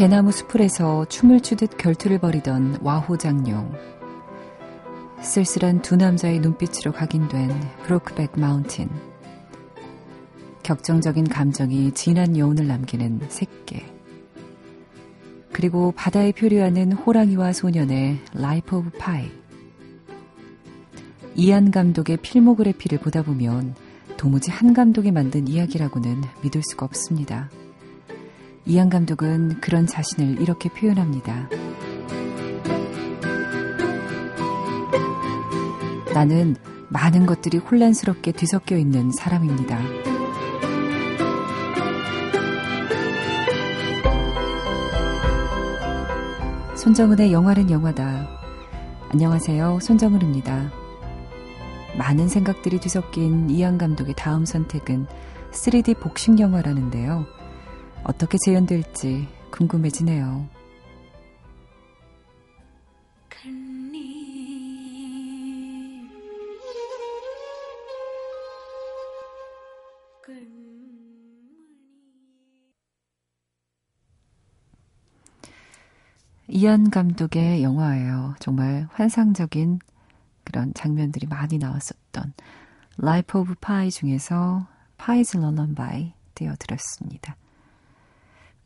대나무 숲풀에서 춤을 추듯 결투를 벌이던 와호장룡. 쓸쓸한 두 남자의 눈빛으로 각인된 브로크백 마운틴. 격정적인 감정이 진한 여운을 남기는 새끼. 그리고 바다에 표류하는 호랑이와 소년의 Life of Pi. 이안 감독의 필모그래피를 보다 보면 도무지 한 감독이 만든 이야기라고는 믿을 수가 없습니다. 이한 감독은 그런 자신을 이렇게 표현합니다. 나는 많은 것들이 혼란스럽게 뒤섞여 있는 사람입니다. 손정은의 영화는 영화다. 안녕하세요. 손정은입니다. 많은 생각들이 뒤섞인 이한 감독의 다음 선택은 3D 복식 영화라는데요. 어떻게 재현될지 궁금해지네요. 이한 감독의 영화예요. 정말 환상적인 그런 장면들이 많이 나왔었던 Life of Pi 중에서 Pi's Lullaby 띄워드렸습니다.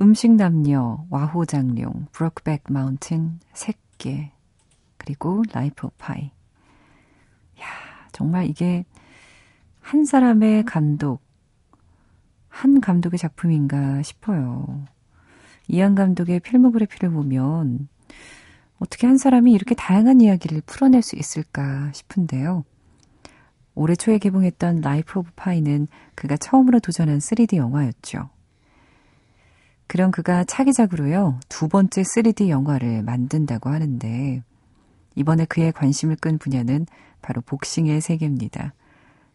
음식 남녀, 와호장룡, 브로크백 마운틴, 새끼, 그리고 Life of Pi. 야, 정말 이게 한 사람의 감독, 한 감독의 작품인가 싶어요. 이안 감독의 필모그래피를 보면 어떻게 한 사람이 이렇게 다양한 이야기를 풀어낼 수 있을까 싶은데요. 올해 초에 개봉했던 Life of Pi는 그가 처음으로 도전한 3D 영화였죠. 그런 그가 차기작으로요, 두 번째 3D 영화를 만든다고 하는데, 이번에 그의 관심을 끈 분야는 바로 복싱의 세계입니다.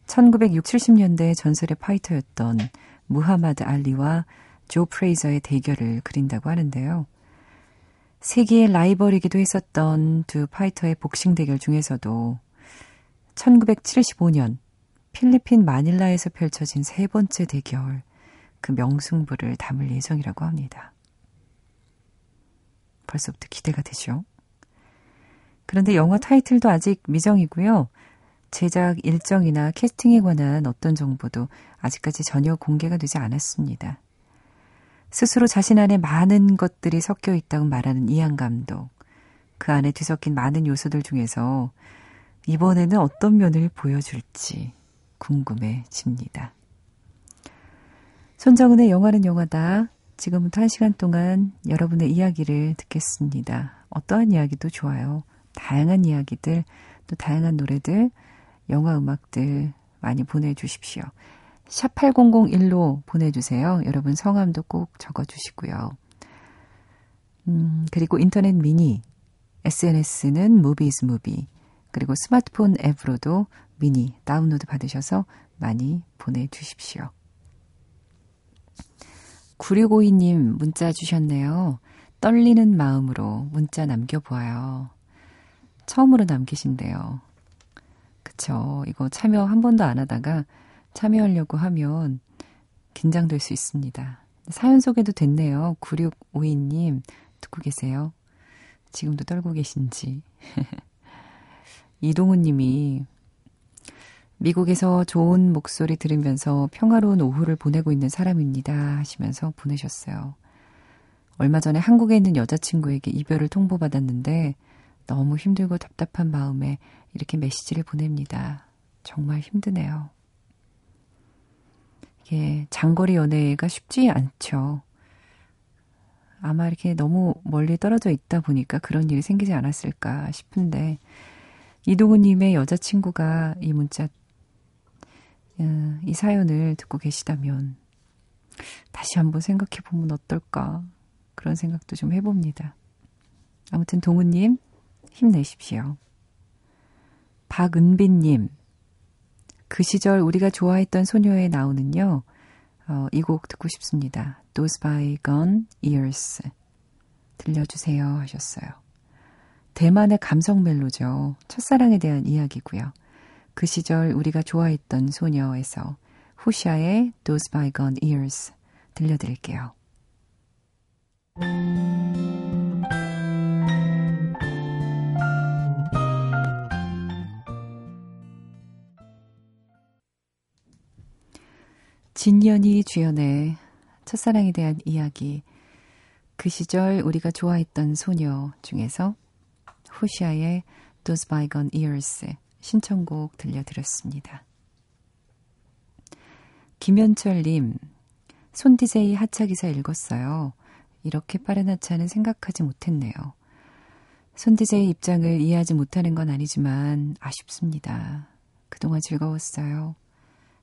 1960, 70년대 전설의 파이터였던 무하마드 알리와 조 프레이저의 대결을 그린다고 하는데요. 세기의 라이벌이기도 했었던 두 파이터의 복싱 대결 중에서도 1975년 필리핀 마닐라에서 펼쳐진 세 번째 대결, 그 명승부를 담을 예정이라고 합니다. 벌써부터 기대가 되죠. 그런데 영화 타이틀도 아직 미정이고요. 제작 일정이나 캐스팅에 관한 어떤 정보도 아직까지 전혀 공개가 되지 않았습니다. 스스로 자신 안에 많은 것들이 섞여 있다고 말하는 이한 감독. 그 안에 뒤섞인 많은 요소들 중에서 이번에는 어떤 면을 보여줄지 궁금해집니다. 손정은의 영화는 영화다. 지금부터 한 시간 동안 여러분의 이야기를 듣겠습니다. 어떠한 이야기도 좋아요. 다양한 이야기들, 또 다양한 노래들, 영화 음악들 많이 보내주십시오. 샵 8001로 보내주세요. 여러분 성함도 꼭 적어주시고요. 음, 그리고 인터넷 미니, SNS는 무비즈 무비, 그리고 스마트폰 앱으로도 미니 다운로드 받으셔서 많이 보내주십시오. 9652님 문자 주셨네요. 떨리는 마음으로 문자 남겨보아요. 처음으로 남기신대요. 그쵸. 이거 참여 한 번도 안 하다가 참여하려고 하면 긴장될 수 있습니다. 사연 소개도 됐네요. 9652님, 듣고 계세요? 지금도 떨고 계신지. 이동훈 님이 미국에서 좋은 목소리 들으면서 평화로운 오후를 보내고 있는 사람입니다. 하시면서 보내셨어요. 얼마 전에 한국에 있는 여자친구에게 이별을 통보받았는데 너무 힘들고 답답한 마음에 이렇게 메시지를 보냅니다. 정말 힘드네요. 이게 장거리 연애가 쉽지 않죠. 아마 이렇게 너무 멀리 떨어져 있다 보니까 그런 일이 생기지 않았을까 싶은데 이동훈님의 여자친구가 이 문자 어, 이 사연을 듣고 계시다면 다시 한번 생각해 보면 어떨까 그런 생각도 좀 해봅니다. 아무튼 동훈님 힘내십시오. 박은빈님 그 시절 우리가 좋아했던 소녀의 나오는요. 어, 이 곡 듣고 싶습니다. Those Bygone Years 들려주세요 하셨어요. 대만의 감성 멜로죠. 첫사랑에 대한 이야기고요. 그 시절 우리가 좋아했던 소녀에서 후샤의 Those Bygone Years 들려드릴게요. 진연이 주연의 첫사랑에 대한 이야기. 그 시절 우리가 좋아했던 소녀 중에서 호시아의 Those Bygone Years 신청곡 들려드렸습니다. 김현철님, 손디제이 하차 기사 읽었어요. 이렇게 빠른 하차는 생각하지 못했네요. 손디제이 입장을 이해하지 못하는 건 아니지만 아쉽습니다. 그동안 즐거웠어요.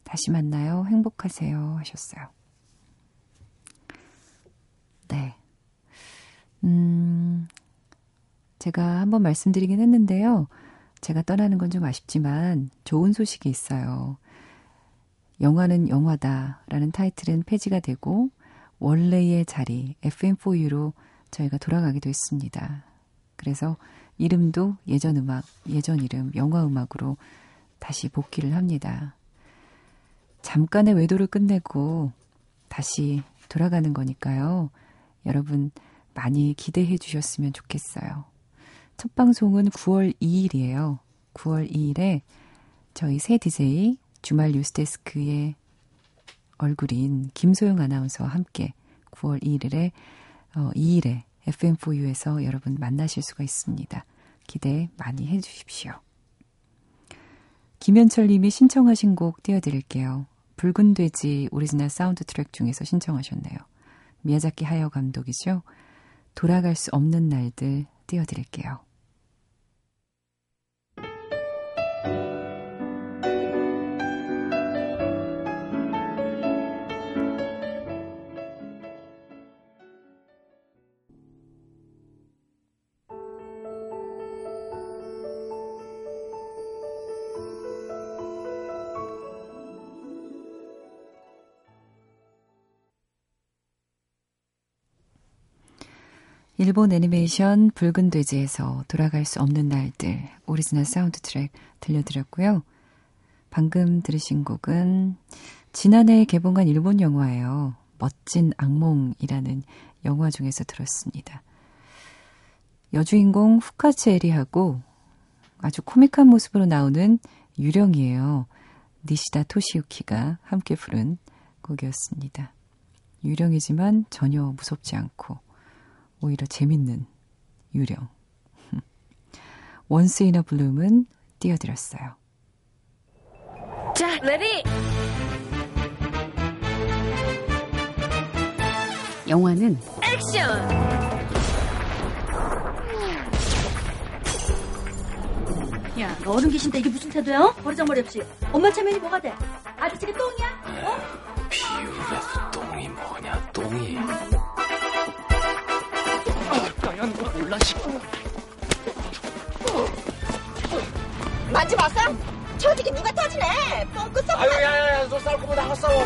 다시 만나요. 행복하세요. 하셨어요. 네. 음, 제가 한번 말씀드리긴 했는데요. 제가 떠나는 건 좀 아쉽지만 좋은 소식이 있어요. 영화는 영화다 라는 타이틀은 폐지가 되고 원래의 자리 FM4U로 저희가 돌아가기도 했습니다. 그래서 이름도 예전 음악, 예전 이름, 영화 음악으로 다시 복귀를 합니다. 잠깐의 외도를 끝내고 다시 돌아가는 거니까요. 여러분 많이 기대해 주셨으면 좋겠어요. 첫 방송은 9월 2일이에요. 9월 2일에 저희 새 DJ 주말 뉴스데스크의 얼굴인 김소영 아나운서와 함께 9월 2일에 어, 2일에 FM4U에서 여러분 만나실 수가 있습니다. 기대 많이 해 주십시오. 김현철 님이 신청하신 곡 띄워드릴게요. 붉은 돼지 오리지널 사운드 트랙 중에서 신청하셨네요. 미야자키 하야오 감독이죠. 돌아갈 수 없는 날들 띄워드릴게요. 일본 애니메이션 붉은 돼지에서 돌아갈 수 없는 날들 오리지널 사운드 트랙 들려드렸고요. 방금 들으신 곡은 지난해 개봉한 일본 영화예요. 멋진 악몽이라는 영화 중에서 들었습니다. 여주인공 후카츠 에리하고 아주 코믹한 모습으로 나오는 유령이에요. 니시다 토시유키가 함께 부른 곡이었습니다. 유령이지만 전혀 무섭지 않고 오히려 재밌는 유령. Once in a Blue Moon 띄워드렸어요. 자, Ready! 영화는 액션! 야, 너 어른 계신데 이게 무슨 태도야? 버르장머리 없이. 엄마 체면이 뭐가 돼? 아저씨가 똥이야? 어? 비유라서 똥이 뭐냐 똥이 너 몰라 싶어 만지 마세요. 저지게 누가 터지네. 뻥끗 썩. 아유 야야야 너 싸울 거면 나가 싸워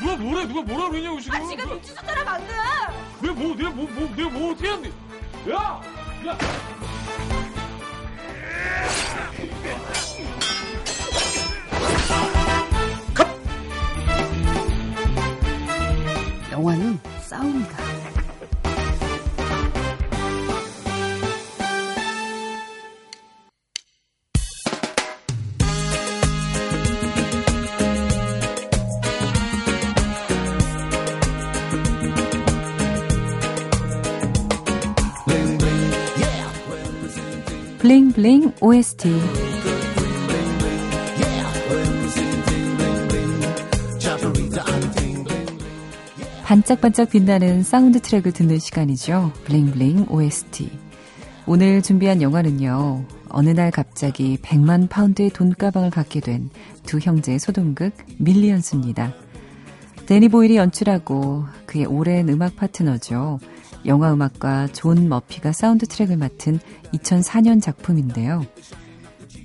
누가 뭐래? 누가 뭐라 그러냐고 지금? 아, 지가 눈치 줬더라 방금. 내가 뭐, 내가 뭐, 뭐, 내가 뭐 어떻게 했는데? 야, 야. 영화는 싸움이다. Bling Bling OST 반짝반짝 빛나는 사운드 트랙을 듣는 시간이죠. Bling Bling OST. 오늘 준비한 영화는요. 어느 날 갑자기 100만 파운드의 돈가방을 갖게 된 두 형제의 소동극 Millions입니다. 대니 보일이 연출하고 그의 오랜 음악 파트너죠. 영화 음악가 존 머피가 사운드 트랙을 맡은 2004년 작품인데요.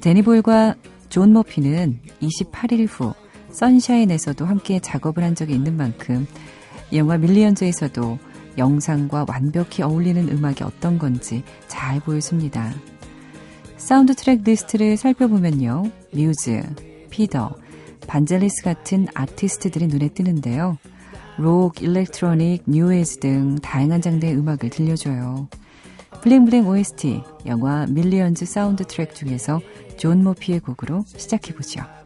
대니 보일과 존 머피는 28일 후 선샤인에서도 함께 작업을 한 적이 있는 만큼 영화 Millions에서도 영상과 완벽히 어울리는 음악이 어떤 건지 잘 보여줍니다. 사운드 트랙 리스트를 살펴보면요. 뮤즈, 피더, 반젤리스 같은 아티스트들이 눈에 뜨는데요. 록, 일렉트로닉, 뉴에이지 등 다양한 장르의 음악을 들려줘요. Bling Bling OST, 영화 Millions 사운드 트랙 중에서 존 머피의 곡으로 시작해보죠.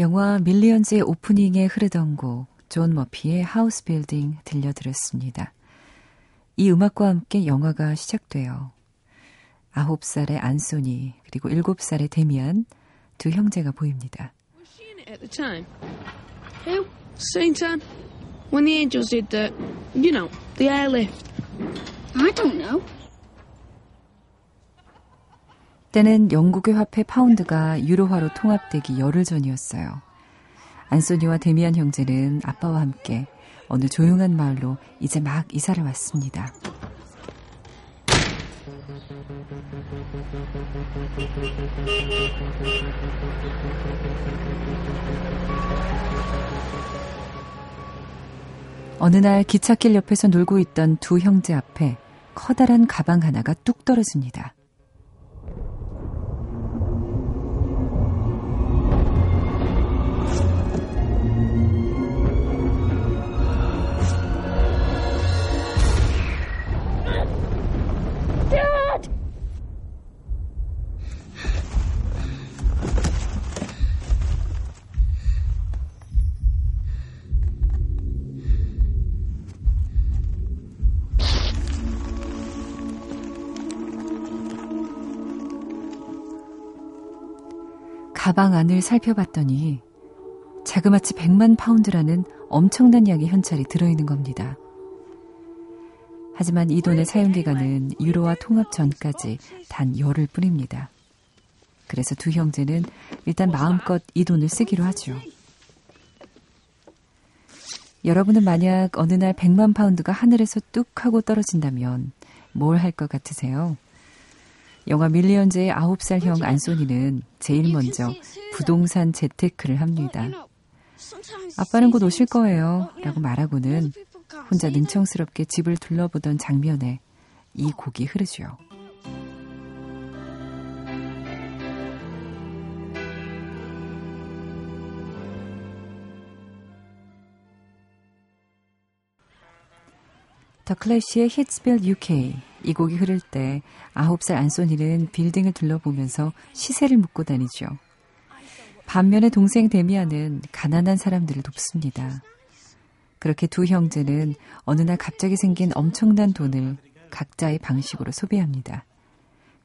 영화 Millions의 오프닝에 흐르던 곡, 존 머피의 House Building 들려드렸습니다. 이 음악과 함께 영화가 시작돼요. 9살의 안소니, 그리고 7살의 데미안, 두 형제가 보입니다. at the time? Who? Same time. When the angels did the, you know, the airlift. I don't know. 때는 영국의 화폐 파운드가 유로화로 통합되기 열흘 전이었어요. 안소니와 데미안 형제는 아빠와 함께 어느 조용한 마을로 이제 막 이사를 왔습니다. 어느 날 기찻길 옆에서 놀고 있던 두 형제 앞에 커다란 가방 하나가 뚝 떨어집니다. 가방 안을 살펴봤더니 자그마치 100만 파운드라는 엄청난 양의 현찰이 들어있는 겁니다. 하지만 이 돈의 사용 기간은 유로와 통합 전까지 단 열흘 뿐입니다. 그래서 두 형제는 일단 마음껏 이 돈을 쓰기로 하죠. 여러분은 만약 어느 날 100만 파운드가 하늘에서 뚝 하고 떨어진다면 뭘 할 것 같으세요? 영화 밀리언즈의 9살 형 안소니는 제일 먼저 부동산 재테크를 합니다. 아빠는 곧 오실 거예요. 라고 말하고는 혼자 능청스럽게 집을 둘러보던 장면에 이 곡이 흐르죠. 더 클래시의 히츠빌 UK 이 곡이 흐를 때 9살 안소니는 빌딩을 둘러보면서 시세를 묻고 다니죠. 반면에 동생 데미안은 가난한 사람들을 돕습니다. 그렇게 두 형제는 어느 날 갑자기 생긴 엄청난 돈을 각자의 방식으로 소비합니다.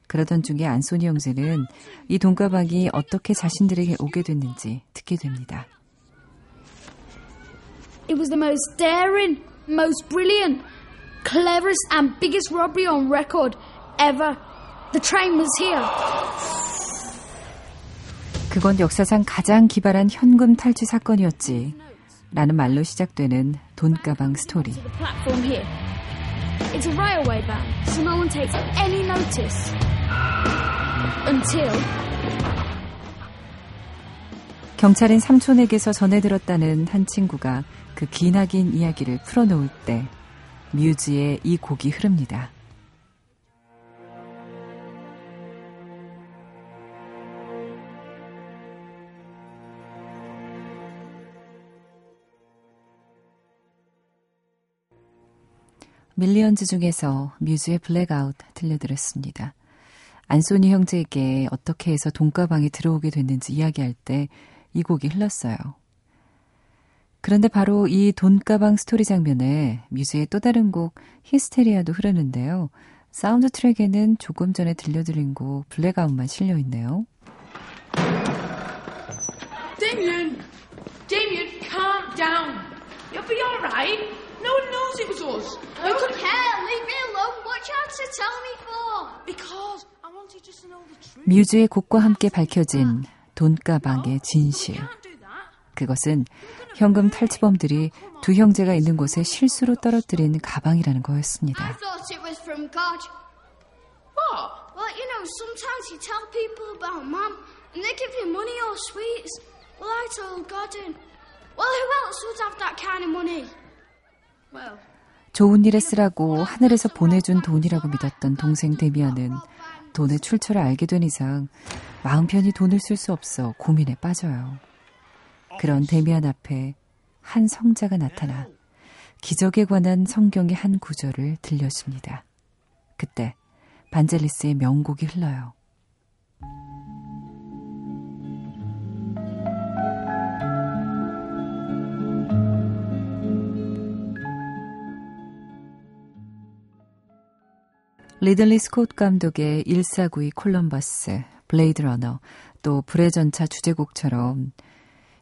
그러던 중에 안소니 형제는 이 돈가방이 어떻게 자신들에게 오게 됐는지 듣게 됩니다. It was the most daring, most brilliant, cleverest and biggest robbery on record ever. The train was here. 그건 역사상 가장 기발한 현금 탈취 사건이었지. 라는 말로 시작되는 돈가방 스토리. It's a railway ban, so no one takes any notice. Until 경찰인 삼촌에게서 전해 들었다는 한 친구가 그 기나긴 이야기를 풀어놓을 때 뮤즈의 이 곡이 흐릅니다. 밀리언즈 중에서 뮤즈의 블랙아웃 들려드렸습니다. 안소니 형제에게 어떻게 해서 돈가방에 들어오게 됐는지 이야기할 때 이 곡이 흘렀어요. 그런데 바로 이 돈가방 스토리 장면에 뮤즈의 또 다른 곡 Hysteria도 흐르는데요. 사운드 트랙에는 조금 전에 들려드린 곡 Blackout만 실려 있네요. Damien! Damien, calm down. You'll be alright. No one knows it was us. I don't care. Leave me alone. What you have to tell me for? Because I wanted just to know the truth. 뮤즈의 곡과 함께 밝혀진 돈가방의 진실. 그것은 현금 탈취범들이 두 형제가 있는 곳에 실수로 떨어뜨린 가방이라는 I 거였습니다. thought it was from God. What? Well, you know, sometimes you tell people about Mum, and they give you money or sweets. Well, I told God, and Well, who else would have that kind of money? Well, 좋은 일에 쓰라고 하늘에서 보내준 돈이라고 믿었던 동생 데미안은 돈의 출처를 알게 된 이상 마음 편히 돈을 쓸 수 없어 고민에 빠져요. 그런 데미안 앞에 한 성자가 나타나 기적에 관한 성경의 한 구절을 들려줍니다. 그때 반젤리스의 명곡이 흘러요. 리들리 스콧 감독의 1492 콜럼버스, 블레이드 러너, 또 불의 전차 주제곡처럼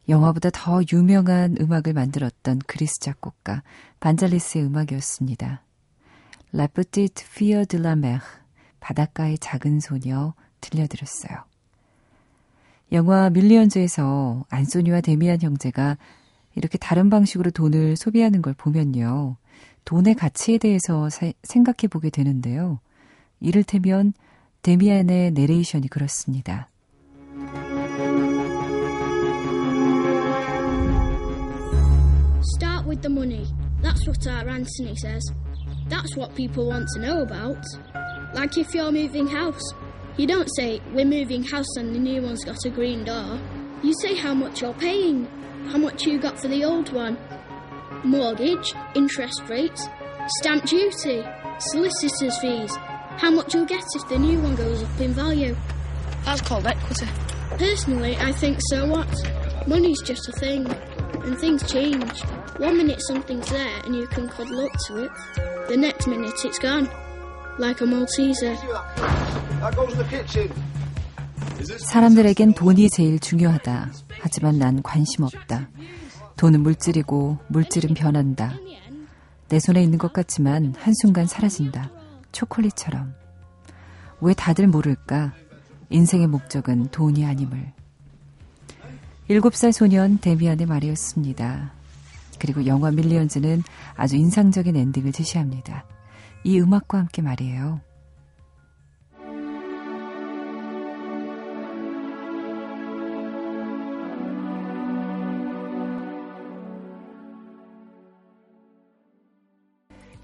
영화보다 더 유명한 음악을 만들었던 그리스 작곡가 반젤리스의 음악이었습니다. La Petite Fille de la Mer, 바닷가의 작은 소녀 들려드렸어요. 영화 밀리언즈에서 안소니와 데미안 형제가 이렇게 다른 방식으로 돈을 소비하는 걸 보면요. 돈의 가치에 대해서 사, 생각해 보게 되는데요. 이를테면 데미안의 내레이션이 그렇습니다. With the money. That's what our Anthony says. That's what people want to know about. Like if you're moving house, you don't say, We're moving house and the new one's got a green door. You say how much you're paying, how much you got for the old one. Mortgage, interest rates, stamp duty, solicitor's fees, how much you'll get if the new one goes up in value. that's called equity. Personally, I think so what? Money's just a thing, and things change. One minute something's there and you can cuddle up to it, the next minute it's gone. Like a Malteser. That goes in the kitchen. 사람들에겐 돈이 제일 중요하다. 하지만 난 관심 없다. 돈은 물질이고 물질은 변한다. 내 손에 있는 것 같지만 한순간 사라진다. 초콜릿처럼. 왜 다들 모를까? 인생의 목적은 돈이 아님을. 일곱 살 소년 데미안의 말이었습니다. 그리고 영화 밀리언즈는 아주 인상적인 엔딩을 제시합니다. 이 음악과 함께 말이에요.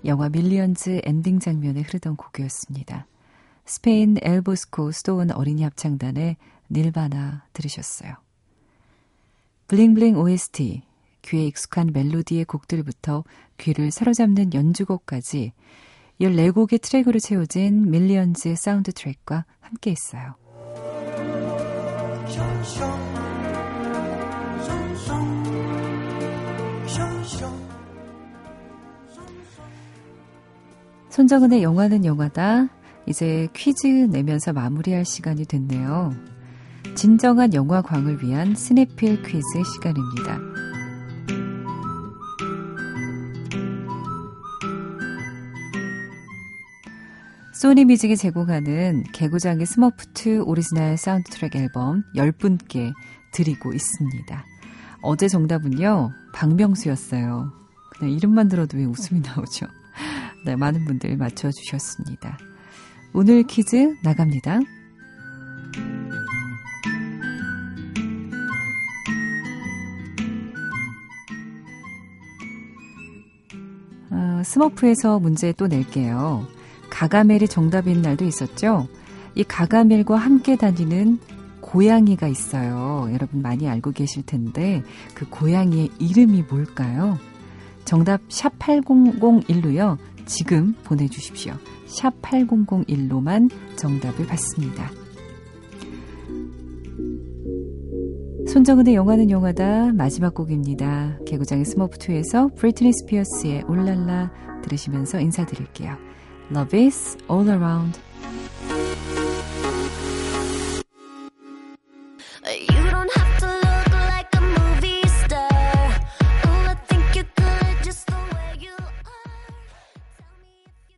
영화 밀리언즈 엔딩 장면에 흐르던 곡이었습니다. 스페인 엘보스코 스토운 어린이 합창단의 Nirvana 들으셨어요. 블링블링 OST, 귀에 익숙한 멜로디의 곡들부터 귀를 사로잡는 연주곡까지 14곡의 트랙으로 채워진 밀리언즈의 사운드 트랙과 함께 했어요. 손정은의 영화는 영화다. 이제 퀴즈 내면서 마무리할 시간이 됐네요. 진정한 영화광을 위한 스냅필 퀴즈 시간입니다. 소니 뮤직이 제공하는 개구쟁이 스머프2 오리지널 사운드 트랙 앨범 10분께 드리고 있습니다. 어제 정답은요, 박명수였어요. 그냥 이름만 들어도 왜 웃음이 나오죠? 네, 많은 분들 맞춰주셨습니다. 오늘 퀴즈 나갑니다. 어, 스머프에서 문제 또 낼게요. 가가멜이 정답인 날도 있었죠? 이 가가멜과 함께 다니는 고양이가 있어요. 여러분 많이 알고 계실 텐데 그 고양이의 이름이 뭘까요? 정답 샵 8001로요. 지금 보내주십시오. 샵 8001로만 정답을 받습니다. 손정은의 영화는 영화다 마지막 곡입니다. 개구쟁이 스머프2에서 브리트니 스피어스의 Ooh La La 들으시면서 인사드릴게요. Love is all around